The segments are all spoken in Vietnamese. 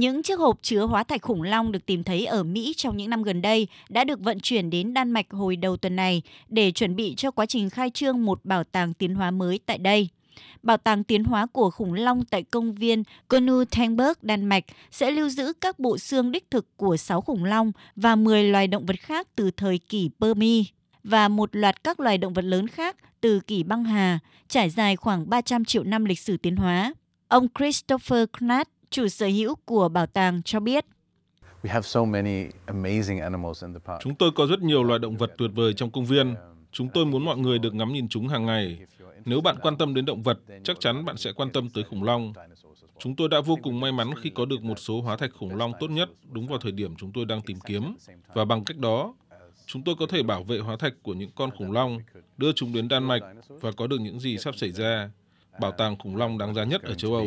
Những chiếc hộp chứa hóa thạch khủng long được tìm thấy ở Mỹ trong những năm gần đây đã được vận chuyển đến Đan Mạch hồi đầu tuần này để chuẩn bị cho quá trình khai trương một bảo tàng tiến hóa mới tại đây. Bảo tàng tiến hóa của khủng long tại công viên Konu Tengberg, Đan Mạch sẽ lưu giữ các bộ xương đích thực của 6 khủng long và 10 loài động vật khác từ thời kỷ Permi và một loạt các loài động vật lớn khác từ kỷ băng hà, trải dài khoảng 300 triệu năm lịch sử tiến hóa. Ông Christopher Knatt, chủ sở hữu của bảo tàng cho biết. Chúng tôi có rất nhiều loài động vật tuyệt vời trong công viên. Chúng tôi muốn mọi người được ngắm nhìn chúng hàng ngày. Nếu bạn quan tâm đến động vật, chắc chắn bạn sẽ quan tâm tới khủng long. Chúng tôi đã vô cùng may mắn khi có được một số hóa thạch khủng long tốt nhất đúng vào thời điểm chúng tôi đang tìm kiếm. Và bằng cách đó, chúng tôi có thể bảo vệ hóa thạch của những con khủng long, đưa chúng đến Đan Mạch và có được những gì sắp xảy ra bảo tàng khủng long đáng giá nhất ở châu Âu.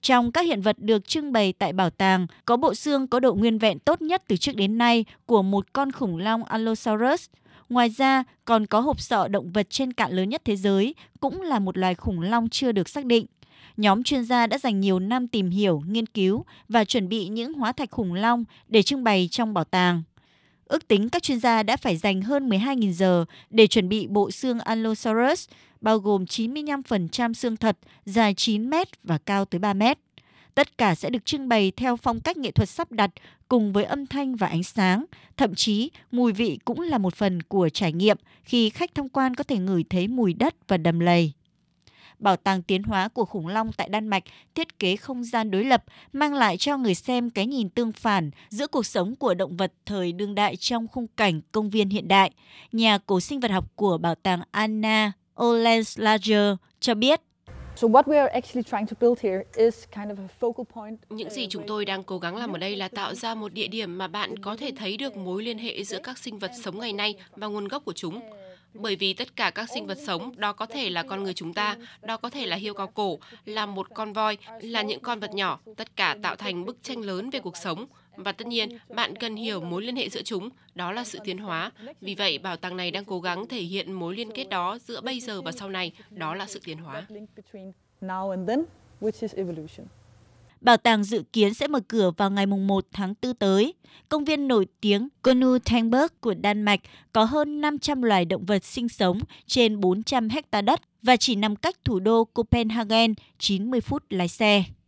Trong các hiện vật được trưng bày tại bảo tàng, có bộ xương có độ nguyên vẹn tốt nhất từ trước đến nay của một con khủng long Allosaurus. Ngoài ra, còn có hộp sọ động vật trên cạn lớn nhất thế giới, cũng là một loài khủng long chưa được xác định. Nhóm chuyên gia đã dành nhiều năm tìm hiểu, nghiên cứu và chuẩn bị những hóa thạch khủng long để trưng bày trong bảo tàng. Ước tính các chuyên gia đã phải dành hơn 12.000 giờ để chuẩn bị bộ xương Allosaurus, bao gồm 95% xương thật, dài 9 mét và cao tới 3 mét. Tất cả sẽ được trưng bày theo phong cách nghệ thuật sắp đặt cùng với âm thanh và ánh sáng. Thậm chí, mùi vị cũng là một phần của trải nghiệm khi khách tham quan có thể ngửi thấy mùi đất và đầm lầy. Bảo tàng tiến hóa của khủng long tại Đan Mạch thiết kế không gian đối lập, mang lại cho người xem cái nhìn tương phản giữa cuộc sống của động vật thời đương đại trong khung cảnh công viên hiện đại. Nhà cổ sinh vật học của bảo tàng Anna Olenslager cho biết. Những gì chúng tôi đang cố gắng làm ở đây là tạo ra một địa điểm mà bạn có thể thấy được mối liên hệ giữa các sinh vật sống ngày nay và nguồn gốc của chúng bởi vì tất cả các sinh vật sống, đó có thể là con người chúng ta, đó có thể là hiêu cao cổ, là một con voi, là những con vật nhỏ, tất cả tạo thành bức tranh lớn về cuộc sống. Và tất nhiên, bạn cần hiểu mối liên hệ giữa chúng, đó là sự tiến hóa. Vì vậy, bảo tàng này đang cố gắng thể hiện mối liên kết đó giữa bây giờ và sau này, đó là sự tiến hóa. Bảo tàng dự kiến sẽ mở cửa vào ngày 1 tháng 4 tới. Công viên nổi tiếng Konu Tengberg của Đan Mạch có hơn 500 loài động vật sinh sống trên 400 hecta đất và chỉ nằm cách thủ đô Copenhagen 90 phút lái xe.